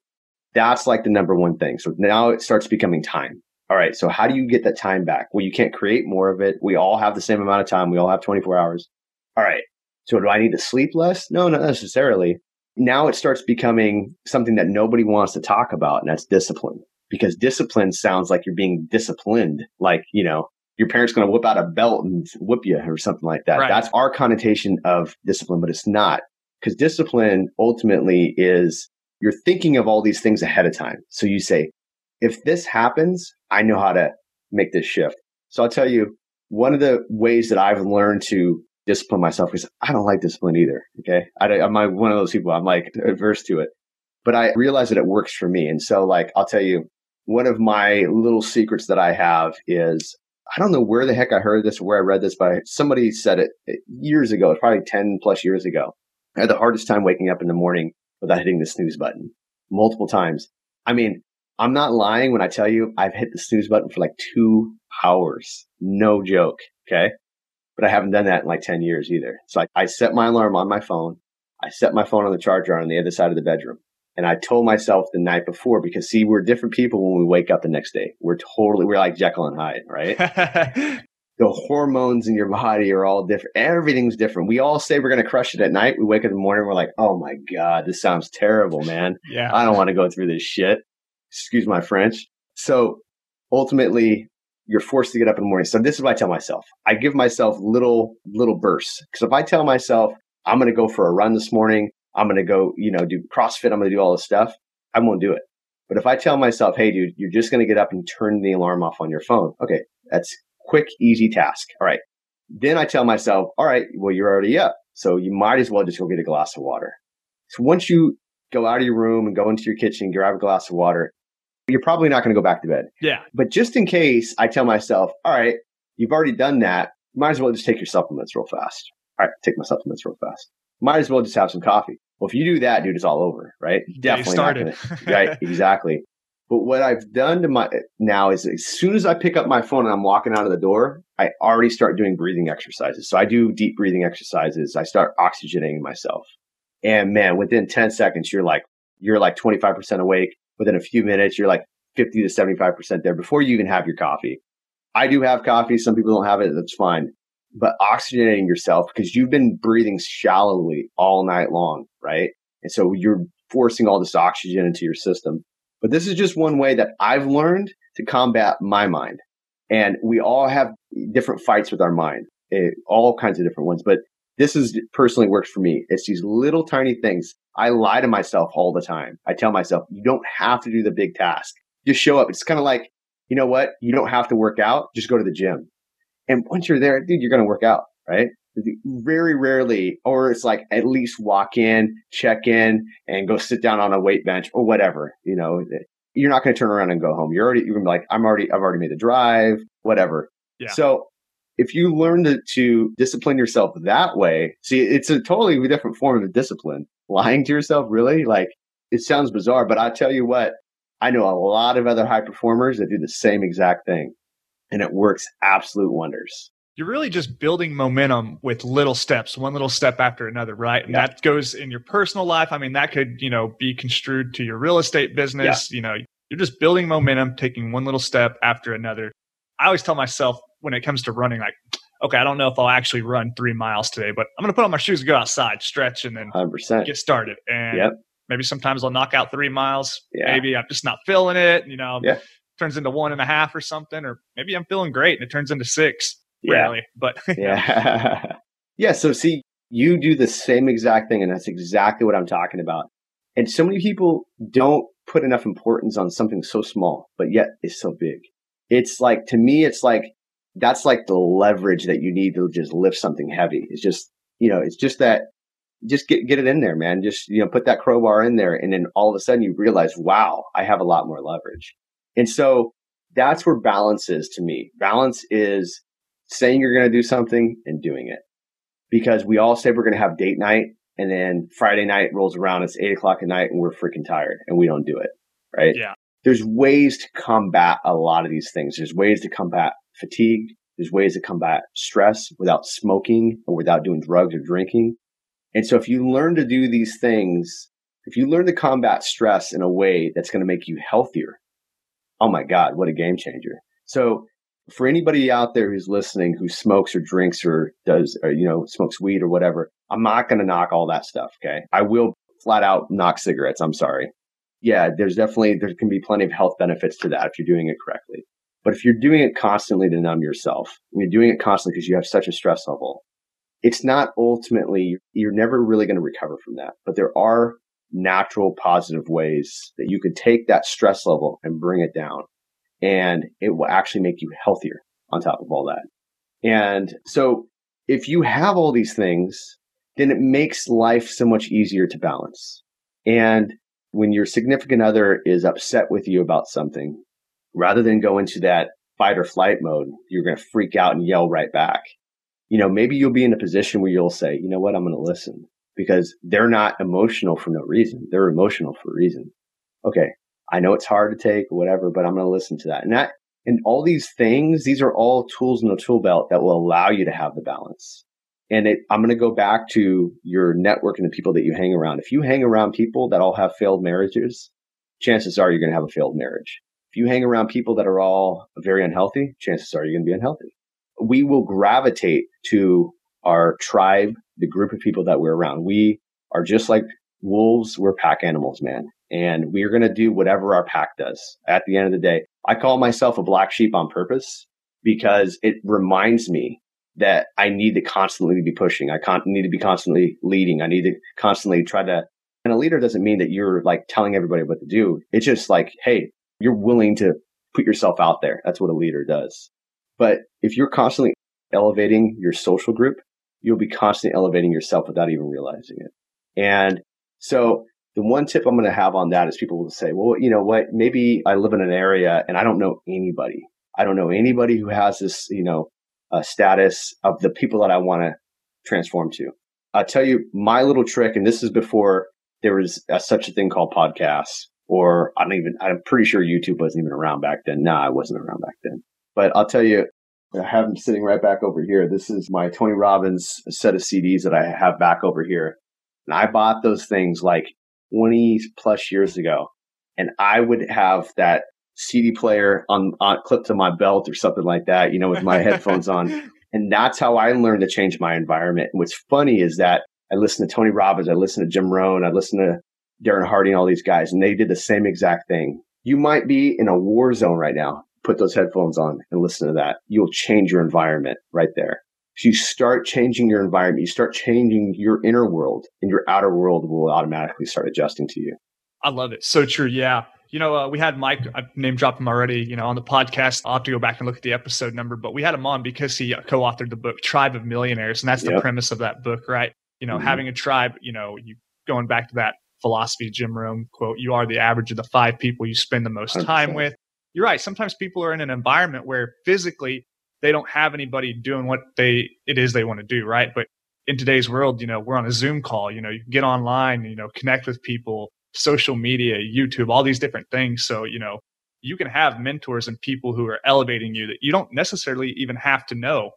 That's like the number one thing. So now it starts becoming time. All right. So how do you get that time back? Well, you can't create more of it. We all have the same amount of time. We all have 24 hours. All right. So do I need to sleep less? No, not necessarily now it starts becoming something that nobody wants to talk about, and that's discipline. Because discipline sounds like you're being disciplined, like, you know, your parents going to whip out a belt and whip you or something like that. Right. That's our connotation of discipline, but it's not. Because discipline ultimately is you're thinking of all these things ahead of time. So you say, if this happens, I know how to make this shift. So I'll tell you, one of the ways that I've learned to discipline myself because I don't like discipline either. Okay. I, am one of those people, I'm like adverse to it, but I realize that it works for me. And so, like, I'll tell you, one of my little secrets that I have is I don't know where the heck I heard this or where I read this, but somebody said it eh, years ago, probably 10 plus years ago. I had the hardest time waking up in the morning without hitting the snooze button multiple times. I mean, I'm not lying when I tell you I've hit the snooze button for like two hours. No joke. Okay but I haven't done that in like 10 years either. So I, I set my alarm on my phone. I set my phone on the charger on the other side of the bedroom. And I told myself the night before because see, we're different people when we wake up the next day. We're totally, we're like Jekyll and Hyde, right? the hormones in your body are all different. Everything's different. We all say we're going to crush it at night. We wake up in the morning. We're like, oh my God, this sounds terrible, man. Yeah. I don't want to go through this shit. Excuse my French. So ultimately, you're forced to get up in the morning. So this is what I tell myself. I give myself little little bursts because if I tell myself I'm going to go for a run this morning, I'm going to go, you know, do CrossFit, I'm going to do all this stuff, I won't do it. But if I tell myself, hey, dude, you're just going to get up and turn the alarm off on your phone. Okay, that's quick, easy task. All right. Then I tell myself, all right, well, you're already up. So you might as well just go get a glass of water. So once you go out of your room and go into your kitchen, grab a glass of water, you're probably not going to go back to bed. Yeah. But just in case, I tell myself, all right, you've already done that. Might as well just take your supplements real fast. All right, take my supplements real fast. Might as well just have some coffee. Well, if you do that, dude, it's all over, right? Definitely started. Gonna, right, exactly. But what I've done to my now is as soon as I pick up my phone and I'm walking out of the door, I already start doing breathing exercises. So I do deep breathing exercises. I start oxygenating myself. And man, within 10 seconds, you're like, you're like 25% awake within a few minutes, you're like 50 to 75% there before you even have your coffee. I do have coffee. Some people don't have it. That's fine. But oxygenating yourself because you've been breathing shallowly all night long, right? And so you're forcing all this oxygen into your system. But this is just one way that I've learned to combat my mind. And we all have different fights with our mind, it, all kinds of different ones. But this is personally works for me. It's these little tiny things. I lie to myself all the time. I tell myself, you don't have to do the big task. Just show up. It's kind of like, you know what? You don't have to work out. Just go to the gym. And once you're there, dude, you're going to work out, right? Very rarely, or it's like at least walk in, check in, and go sit down on a weight bench or whatever. You know, you're not going to turn around and go home. You're already, you're going to be like, I'm already, I've already made the drive, whatever. Yeah. So if you learn to, to discipline yourself that way, see, it's a totally different form of discipline. Lying to yourself, really? Like, it sounds bizarre, but I tell you what, I know a lot of other high performers that do the same exact thing and it works absolute wonders. You're really just building momentum with little steps, one little step after another, right? And Yeah. that goes in your personal life. I mean, that could, you know, be construed to your real estate business. You know, you're just building momentum, taking one little step after another. I always tell myself when it comes to running, like, okay, I don't know if I'll actually run three miles today, but I'm going to put on my shoes and go outside, stretch, and then 100%. get started. And Yep. maybe sometimes I'll knock out three miles. Yeah. Maybe I'm just not feeling it. You know, Yeah. turns into one and a half or something, or maybe I'm feeling great and it turns into six. Yeah. Rarely, but Yeah. yeah. So see, you do the same exact thing, and that's exactly what I'm talking about. And so many people don't put enough importance on something so small, but yet it's so big. It's like to me, it's like that's like the leverage that you need to just lift something heavy. It's just you know, it's just that just get get it in there, man. Just you know, put that crowbar in there, and then all of a sudden you realize, wow, I have a lot more leverage. And so that's where balance is to me. Balance is saying you're going to do something and doing it. Because we all say we're going to have date night and then Friday night rolls around. It's eight o'clock at night and we're freaking tired and we don't do it. Right. Yeah. There's ways to combat a lot of these things. There's ways to combat fatigue. There's ways to combat stress without smoking or without doing drugs or drinking. And so if you learn to do these things, if you learn to combat stress in a way that's going to make you healthier, oh my God, what a game changer. So for anybody out there who's listening who smokes or drinks or does, or, you know, smokes weed or whatever, I'm not going to knock all that stuff. Okay. I will flat out knock cigarettes. I'm sorry. Yeah. There's definitely, there can be plenty of health benefits to that if you're doing it correctly. But if you're doing it constantly to numb yourself, you're doing it constantly because you have such a stress level, it's not ultimately, you're never really going to recover from that. But there are natural positive ways that you can take that stress level and bring it down and it will actually make you healthier on top of all that. And so if you have all these things, then it makes life so much easier to balance. And when your significant other is upset with you about something, rather than go into that fight or flight mode, you're going to freak out and yell right back. You know, maybe you'll be in a position where you'll say, you know what, I'm going to listen because they're not emotional for no reason. They're emotional for a reason. Okay. I know it's hard to take whatever, but I'm going to listen to that. And that, and all these things, these are all tools in the tool belt that will allow you to have the balance. And it, I'm going to go back to your network and the people that you hang around. If you hang around people that all have failed marriages, chances are you're going to have a failed marriage. You hang around people that are all very unhealthy, chances are you're going to be unhealthy. We will gravitate to our tribe, the group of people that we're around. We are just like wolves. We're pack animals, man. And we're going to do whatever our pack does at the end of the day. I call myself a black sheep on purpose because it reminds me that I need to constantly be pushing. I con- need to be constantly leading. I need to constantly try to. And a leader doesn't mean that you're like telling everybody what to do. It's just like, hey, you're willing to put yourself out there. That's what a leader does. But if you're constantly elevating your social group, you'll be constantly elevating yourself without even realizing it. And so the one tip I'm going to have on that is people will say, well, you know what? Maybe I live in an area and I don't know anybody. I don't know anybody who has this, you know, uh, status of the people that I want to transform to. I'll tell you my little trick, and this is before there was a, such a thing called podcasts, or I don't even, I'm pretty sure YouTube wasn't even around back then. Nah, I wasn't around back then. But I'll tell you, I have them sitting right back over here. This is my Tony Robbins set of CDs that I have back over here. And I bought those things like 20 plus years ago. And I would have that CD player on, on clipped to my belt or something like that, you know, with my headphones on. And that's how I learned to change my environment. And what's funny is that I listen to Tony Robbins, I listen to Jim Rohn, I listen to Darren Hardy and all these guys, and they did the same exact thing. You might be in a war zone right now. Put those headphones on and listen to that. You'll change your environment right there. So you start changing your environment, you start changing your inner world, and your outer world will automatically start adjusting to you. I love it. So true. Yeah. You know, uh, we had Mike, I name dropped him already, you know, on the podcast. I'll have to go back and look at the episode number, but we had him on because he co authored the book Tribe of Millionaires. And that's the Yep. premise of that book, right? You know, Mhm. having a tribe, you know, you going back to that philosophy Jim Rohn quote, you are the average of the five people you spend the most 100%. time with. You're right. Sometimes people are in an environment where physically they don't have anybody doing what they it is they want to do, right? But in today's world, you know, we're on a Zoom call, you know, you can get online, you know, connect with people, social media, YouTube, all these different things. So, you know, you can have mentors and people who are elevating you that you don't necessarily even have to know.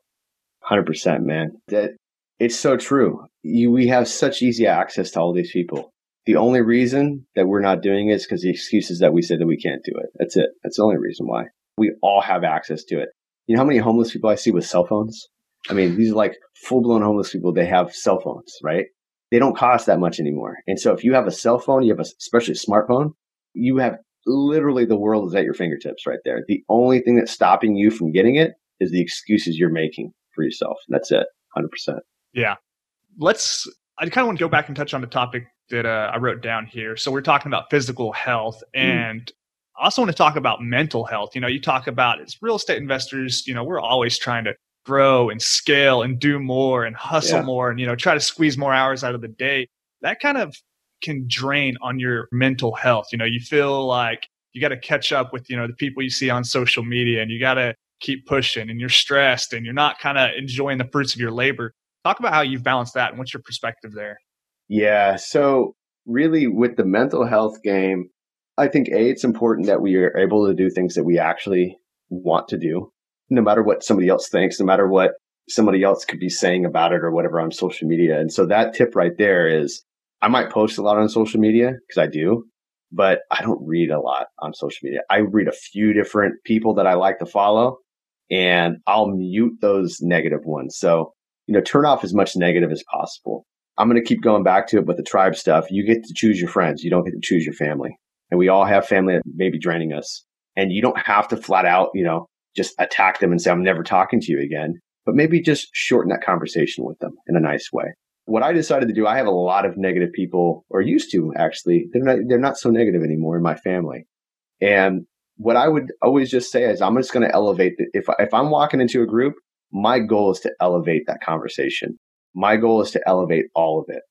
100%, man. That it's so true. You, we have such easy access to all these people. The only reason that we're not doing it is because the excuses that we say that we can't do it. That's it. That's the only reason why. We all have access to it. You know how many homeless people I see with cell phones? I mean, these are like full blown homeless people. They have cell phones, right? They don't cost that much anymore. And so if you have a cell phone, you have a, especially a smartphone, you have literally the world is at your fingertips right there. The only thing that's stopping you from getting it is the excuses you're making for yourself. That's it, 100%. Yeah. Let's, I kind of want to go back and touch on the topic that uh, I wrote down here. So we're talking about physical health mm. and mm. I also want to talk about mental health. You know, you talk about as real estate investors, you know, we're always trying to grow and scale and do more and hustle yeah. more and, you know, try to squeeze more hours out of the day. That kind of can drain on your mental health. You know, you feel like you got to catch up with, you know, the people you see on social media and you got to keep pushing and you're stressed and you're not kind of enjoying the fruits of your labor. Talk about how you've balanced that and what's your perspective there? Yeah. So, really, with the mental health game, I think A, it's important that we are able to do things that we actually want to do, no matter what somebody else thinks, no matter what somebody else could be saying about it or whatever on social media. And so that tip right there is I might post a lot on social media because I do, but I don't read a lot on social media. I read a few different people that I like to follow and I'll mute those negative ones. So, you know, turn off as much negative as possible. I'm going to keep going back to it, but the tribe stuff, you get to choose your friends. You don't get to choose your family. And we all have family that may be draining us. And you don't have to flat out, you know, just attack them and say, I'm never talking to you again, but maybe just shorten that conversation with them in a nice way what I decided to do, I have a lot of negative people, or used to actually. They're not, they're not so negative anymore in my family. And what I would always just say is, I'm just going to elevate. The, if if I'm walking into a group, my goal is to elevate that conversation. My goal is to elevate all of it.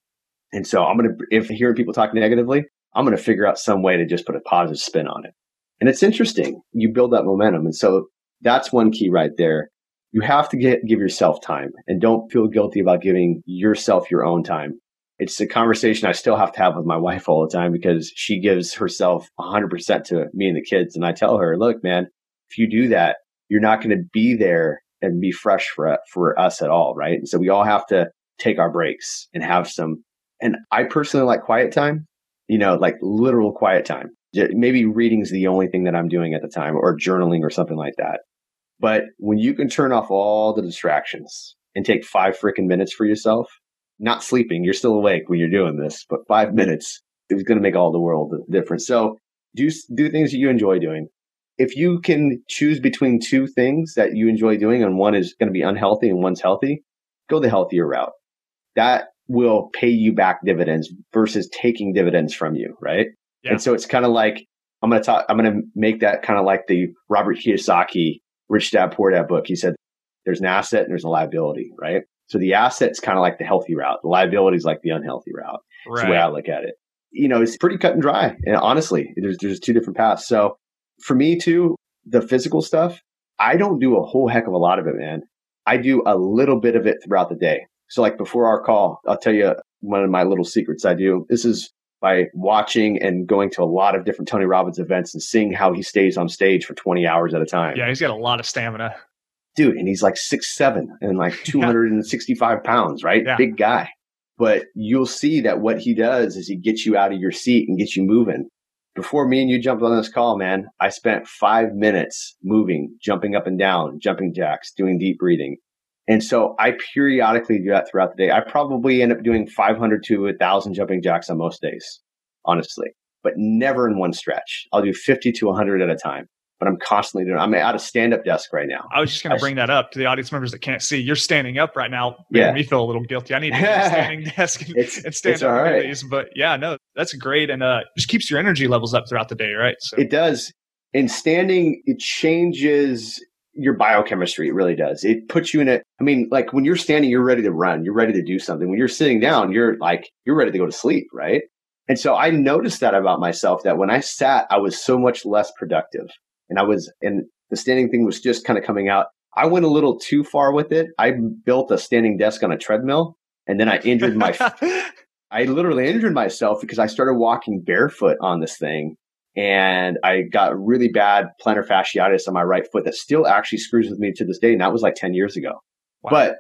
And so I'm going to, if hearing people talk negatively, I'm going to figure out some way to just put a positive spin on it. And it's interesting. You build that momentum. And so that's one key right there you have to get, give yourself time and don't feel guilty about giving yourself your own time. It's a conversation I still have to have with my wife all the time because she gives herself 100% to me and the kids. And I tell her, look, man, if you do that, you're not going to be there and be fresh for, for us at all. Right. And so we all have to take our breaks and have some. And I personally like quiet time, you know, like literal quiet time. Maybe reading's the only thing that I'm doing at the time or journaling or something like that. But when you can turn off all the distractions and take five freaking minutes for yourself, not sleeping, you're still awake when you're doing this, but five minutes is going to make all the world difference. So do, do things that you enjoy doing. If you can choose between two things that you enjoy doing and one is going to be unhealthy and one's healthy, go the healthier route. That will pay you back dividends versus taking dividends from you, right? Yeah. And so it's kind of like I'm going to talk, I'm going to make that kind of like the Robert Kiyosaki Rich Dad Poor Dad book, he said there's an asset and there's a liability, right? So the asset's kind of like the healthy route. The liability is like the unhealthy route. Right. That's the way I look at it. You know, it's pretty cut and dry. And honestly, there's there's two different paths. So for me too, the physical stuff, I don't do a whole heck of a lot of it, man. I do a little bit of it throughout the day. So like before our call, I'll tell you one of my little secrets I do. This is by watching and going to a lot of different Tony Robbins events and seeing how he stays on stage for 20 hours at a time. Yeah, he's got a lot of stamina. Dude, and he's like six seven and like 265 yeah. pounds, right? Yeah. Big guy. But you'll see that what he does is he gets you out of your seat and gets you moving. Before me and you jumped on this call, man, I spent five minutes moving, jumping up and down, jumping jacks, doing deep breathing. And so I periodically do that throughout the day. I probably end up doing 500 to 1,000 jumping jacks on most days, honestly, but never in one stretch. I'll do 50 to 100 at a time, but I'm constantly doing. I'm at a stand-up desk right now. I was just going to bring that up to the audience members that can't see. You're standing up right now. Yeah, me feel a little guilty. I need to get a standing desk and, it's, and stand up right. But yeah, no, that's great, and uh, just keeps your energy levels up throughout the day, right? So. It does. In standing, it changes your biochemistry. It really does. It puts you in a, I mean, like when you're standing, you're ready to run, you're ready to do something. When you're sitting down, you're like, you're ready to go to sleep, right? And so I noticed that about myself that when I sat, I was so much less productive. And I was, and the standing thing was just kind of coming out. I went a little too far with it. I built a standing desk on a treadmill and then I injured my, I literally injured myself because I started walking barefoot on this thing and I got really bad plantar fasciitis on my right foot that still actually screws with me to this day. And that was like 10 years ago. Wow. But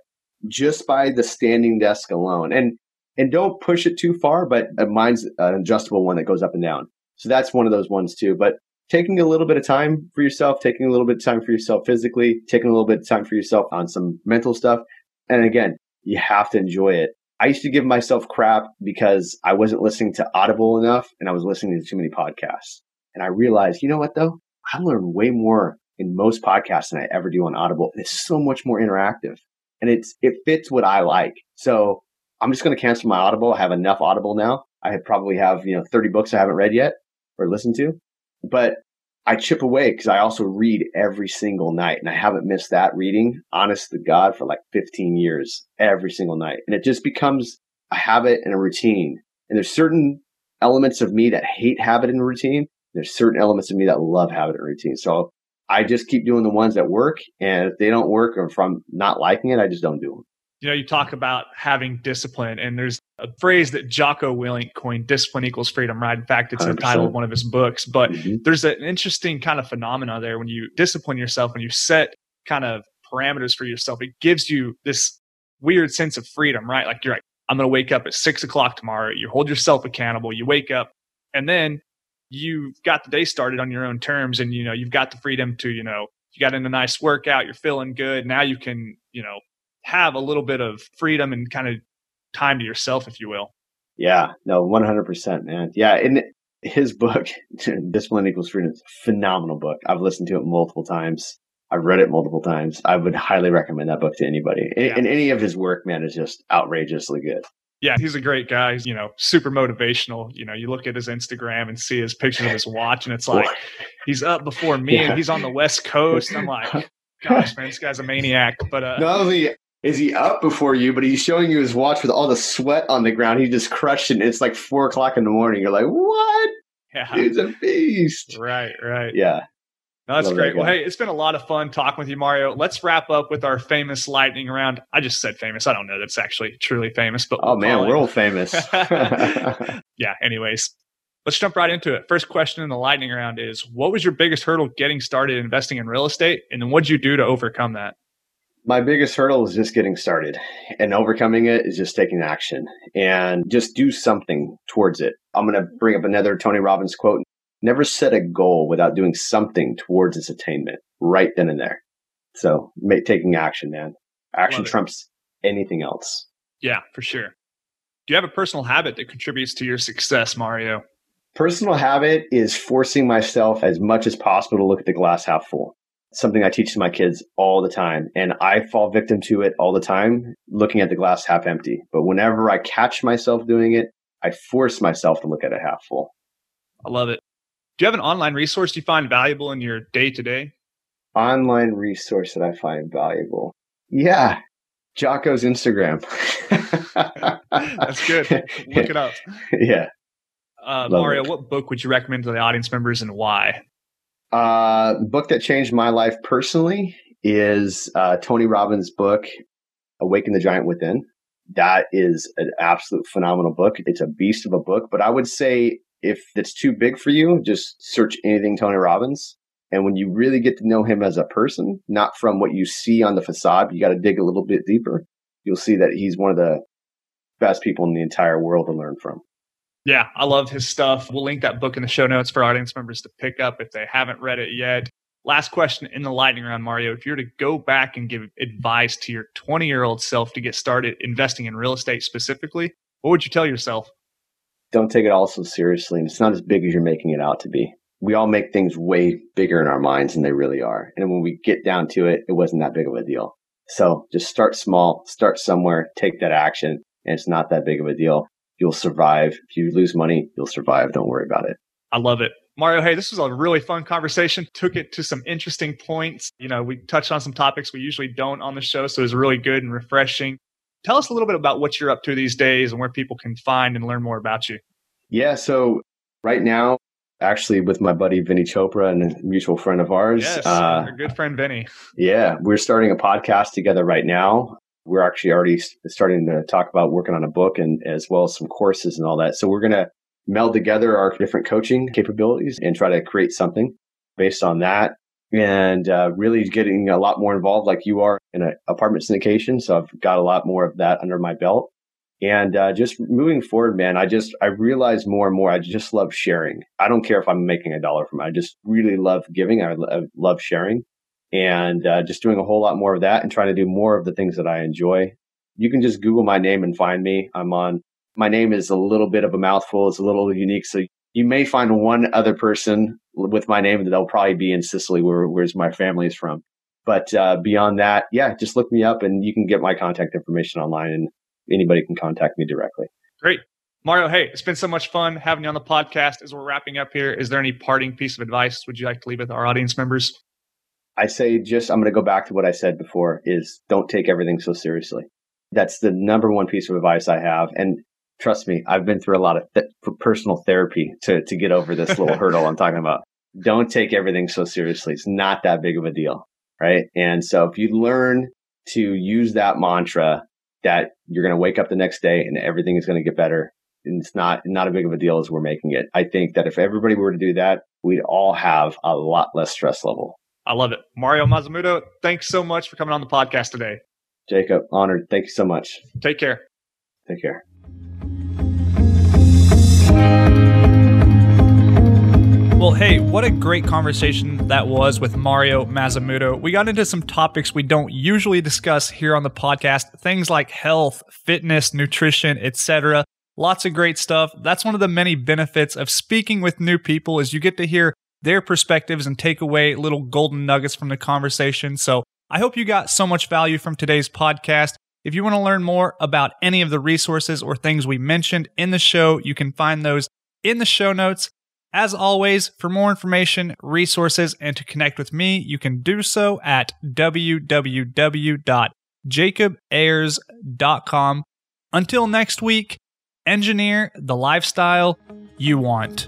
just by the standing desk alone, and and don't push it too far, but uh, mine's an adjustable one that goes up and down. So that's one of those ones too. But taking a little bit of time for yourself, taking a little bit of time for yourself physically, taking a little bit of time for yourself on some mental stuff. And again, you have to enjoy it. I used to give myself crap because I wasn't listening to Audible enough and I was listening to too many podcasts. And I realized, you know what though? I learn way more in most podcasts than I ever do on Audible. And it's so much more interactive and it's, it fits what I like. So I'm just going to cancel my Audible. I have enough Audible now. I probably have, you know, 30 books I haven't read yet or listened to, but I chip away because I also read every single night and I haven't missed that reading, honest to God, for like 15 years, every single night. And it just becomes a habit and a routine. And there's certain elements of me that hate habit and routine. There's certain elements of me that love habit and routine. So I just keep doing the ones that work. And if they don't work or from not liking it, I just don't do them. You know, you talk about having discipline, and there's a phrase that Jocko Willink coined discipline equals freedom, right? In fact, it's 100%. the title of one of his books. But mm-hmm. there's an interesting kind of phenomena there when you discipline yourself, when you set kind of parameters for yourself, it gives you this weird sense of freedom, right? Like you're like, I'm going to wake up at six o'clock tomorrow. You hold yourself accountable. You wake up and then you've got the day started on your own terms and, you know, you've got the freedom to, you know, you got in a nice workout, you're feeling good. Now you can, you know, have a little bit of freedom and kind of time to yourself, if you will. Yeah, no, 100%, man. Yeah. And his book, Discipline Equals Freedom, is a phenomenal book. I've listened to it multiple times. I've read it multiple times. I would highly recommend that book to anybody. Yeah. And any of his work, man, is just outrageously good. Yeah, he's a great guy. He's, you know, super motivational. You know, you look at his Instagram and see his pictures of his watch, and it's like he's up before me yeah. and he's on the West Coast. I'm like, gosh, man, this guy's a maniac. But uh, not only is he up before you, but he's showing you his watch with all the sweat on the ground. He just crushed it. And it's like four o'clock in the morning. You're like, what? Yeah. Dude's a beast. Right, right. Yeah. No, that's Love great. That well, hey, it's been a lot of fun talking with you, Mario. Let's wrap up with our famous lightning round. I just said famous. I don't know that's actually truly famous, but oh man, world famous. yeah. Anyways, let's jump right into it. First question in the lightning round is: What was your biggest hurdle getting started investing in real estate, and then what did you do to overcome that? My biggest hurdle is just getting started and overcoming it is just taking action and just do something towards it. I'm going to bring up another Tony Robbins quote. Never set a goal without doing something towards its attainment right then and there. So make, taking action, man. Action trumps anything else. Yeah, for sure. Do you have a personal habit that contributes to your success, Mario? Personal habit is forcing myself as much as possible to look at the glass half full something I teach to my kids all the time. And I fall victim to it all the time, looking at the glass half empty. But whenever I catch myself doing it, I force myself to look at it half full. I love it. Do you have an online resource you find valuable in your day to day? Online resource that I find valuable. Yeah. Jocko's Instagram. That's good. Look it up. Yeah. Uh, Mario, it. what book would you recommend to the audience members and why? Uh, book that changed my life personally is uh, Tony Robbins' book, Awaken the Giant Within. That is an absolute phenomenal book. It's a beast of a book, but I would say if it's too big for you, just search anything Tony Robbins. And when you really get to know him as a person, not from what you see on the facade, you got to dig a little bit deeper. You'll see that he's one of the best people in the entire world to learn from. Yeah, I love his stuff. We'll link that book in the show notes for audience members to pick up if they haven't read it yet. Last question in the lightning round, Mario. If you were to go back and give advice to your 20 year old self to get started investing in real estate specifically, what would you tell yourself? Don't take it all so seriously. And It's not as big as you're making it out to be. We all make things way bigger in our minds than they really are. And when we get down to it, it wasn't that big of a deal. So just start small, start somewhere, take that action, and it's not that big of a deal you'll survive. If you lose money, you'll survive. Don't worry about it. I love it. Mario, hey, this was a really fun conversation. Took it to some interesting points. You know, we touched on some topics we usually don't on the show, so it was really good and refreshing. Tell us a little bit about what you're up to these days and where people can find and learn more about you. Yeah. So right now, actually, with my buddy Vinney Chopra and a mutual friend of ours, yes, uh, our good friend Vinney. Yeah, we're starting a podcast together right now. We're actually already starting to talk about working on a book and as well as some courses and all that. So we're going to meld together our different coaching capabilities and try to create something based on that and uh, really getting a lot more involved like you are in an apartment syndication. So I've got a lot more of that under my belt. And uh, just moving forward, man, I just, I realize more and more, I just love sharing. I don't care if I'm making a dollar from it. I just really love giving. I, I love sharing and uh, just doing a whole lot more of that and trying to do more of the things that I enjoy. You can just Google my name and find me. I'm on, my name is a little bit of a mouthful. It's a little unique. So you may find one other person with my name that they'll probably be in Sicily, where where's my family is from. But uh, beyond that, yeah, just look me up and you can get my contact information online and anybody can contact me directly. Great. Mario, hey, it's been so much fun having you on the podcast. As we're wrapping up here, is there any parting piece of advice would you like to leave with our audience members? I say just I'm going to go back to what I said before is don't take everything so seriously. That's the number one piece of advice I have and trust me, I've been through a lot of th- personal therapy to to get over this little hurdle I'm talking about. Don't take everything so seriously. It's not that big of a deal, right? And so if you learn to use that mantra that you're going to wake up the next day and everything is going to get better. And it's not not a big of a deal as we're making it. I think that if everybody were to do that, we'd all have a lot less stress level. I love it. Mario Mazzamuto, thanks so much for coming on the podcast today. Jacob, honored. Thank you so much. Take care. Take care. Well, hey, what a great conversation that was with Mario Mazzamuto. We got into some topics we don't usually discuss here on the podcast, things like health, fitness, nutrition, etc. Lots of great stuff. That's one of the many benefits of speaking with new people is you get to hear their perspectives and take away little golden nuggets from the conversation. So, I hope you got so much value from today's podcast. If you want to learn more about any of the resources or things we mentioned in the show, you can find those in the show notes. As always, for more information, resources, and to connect with me, you can do so at www.jacobayers.com. Until next week, engineer the lifestyle you want.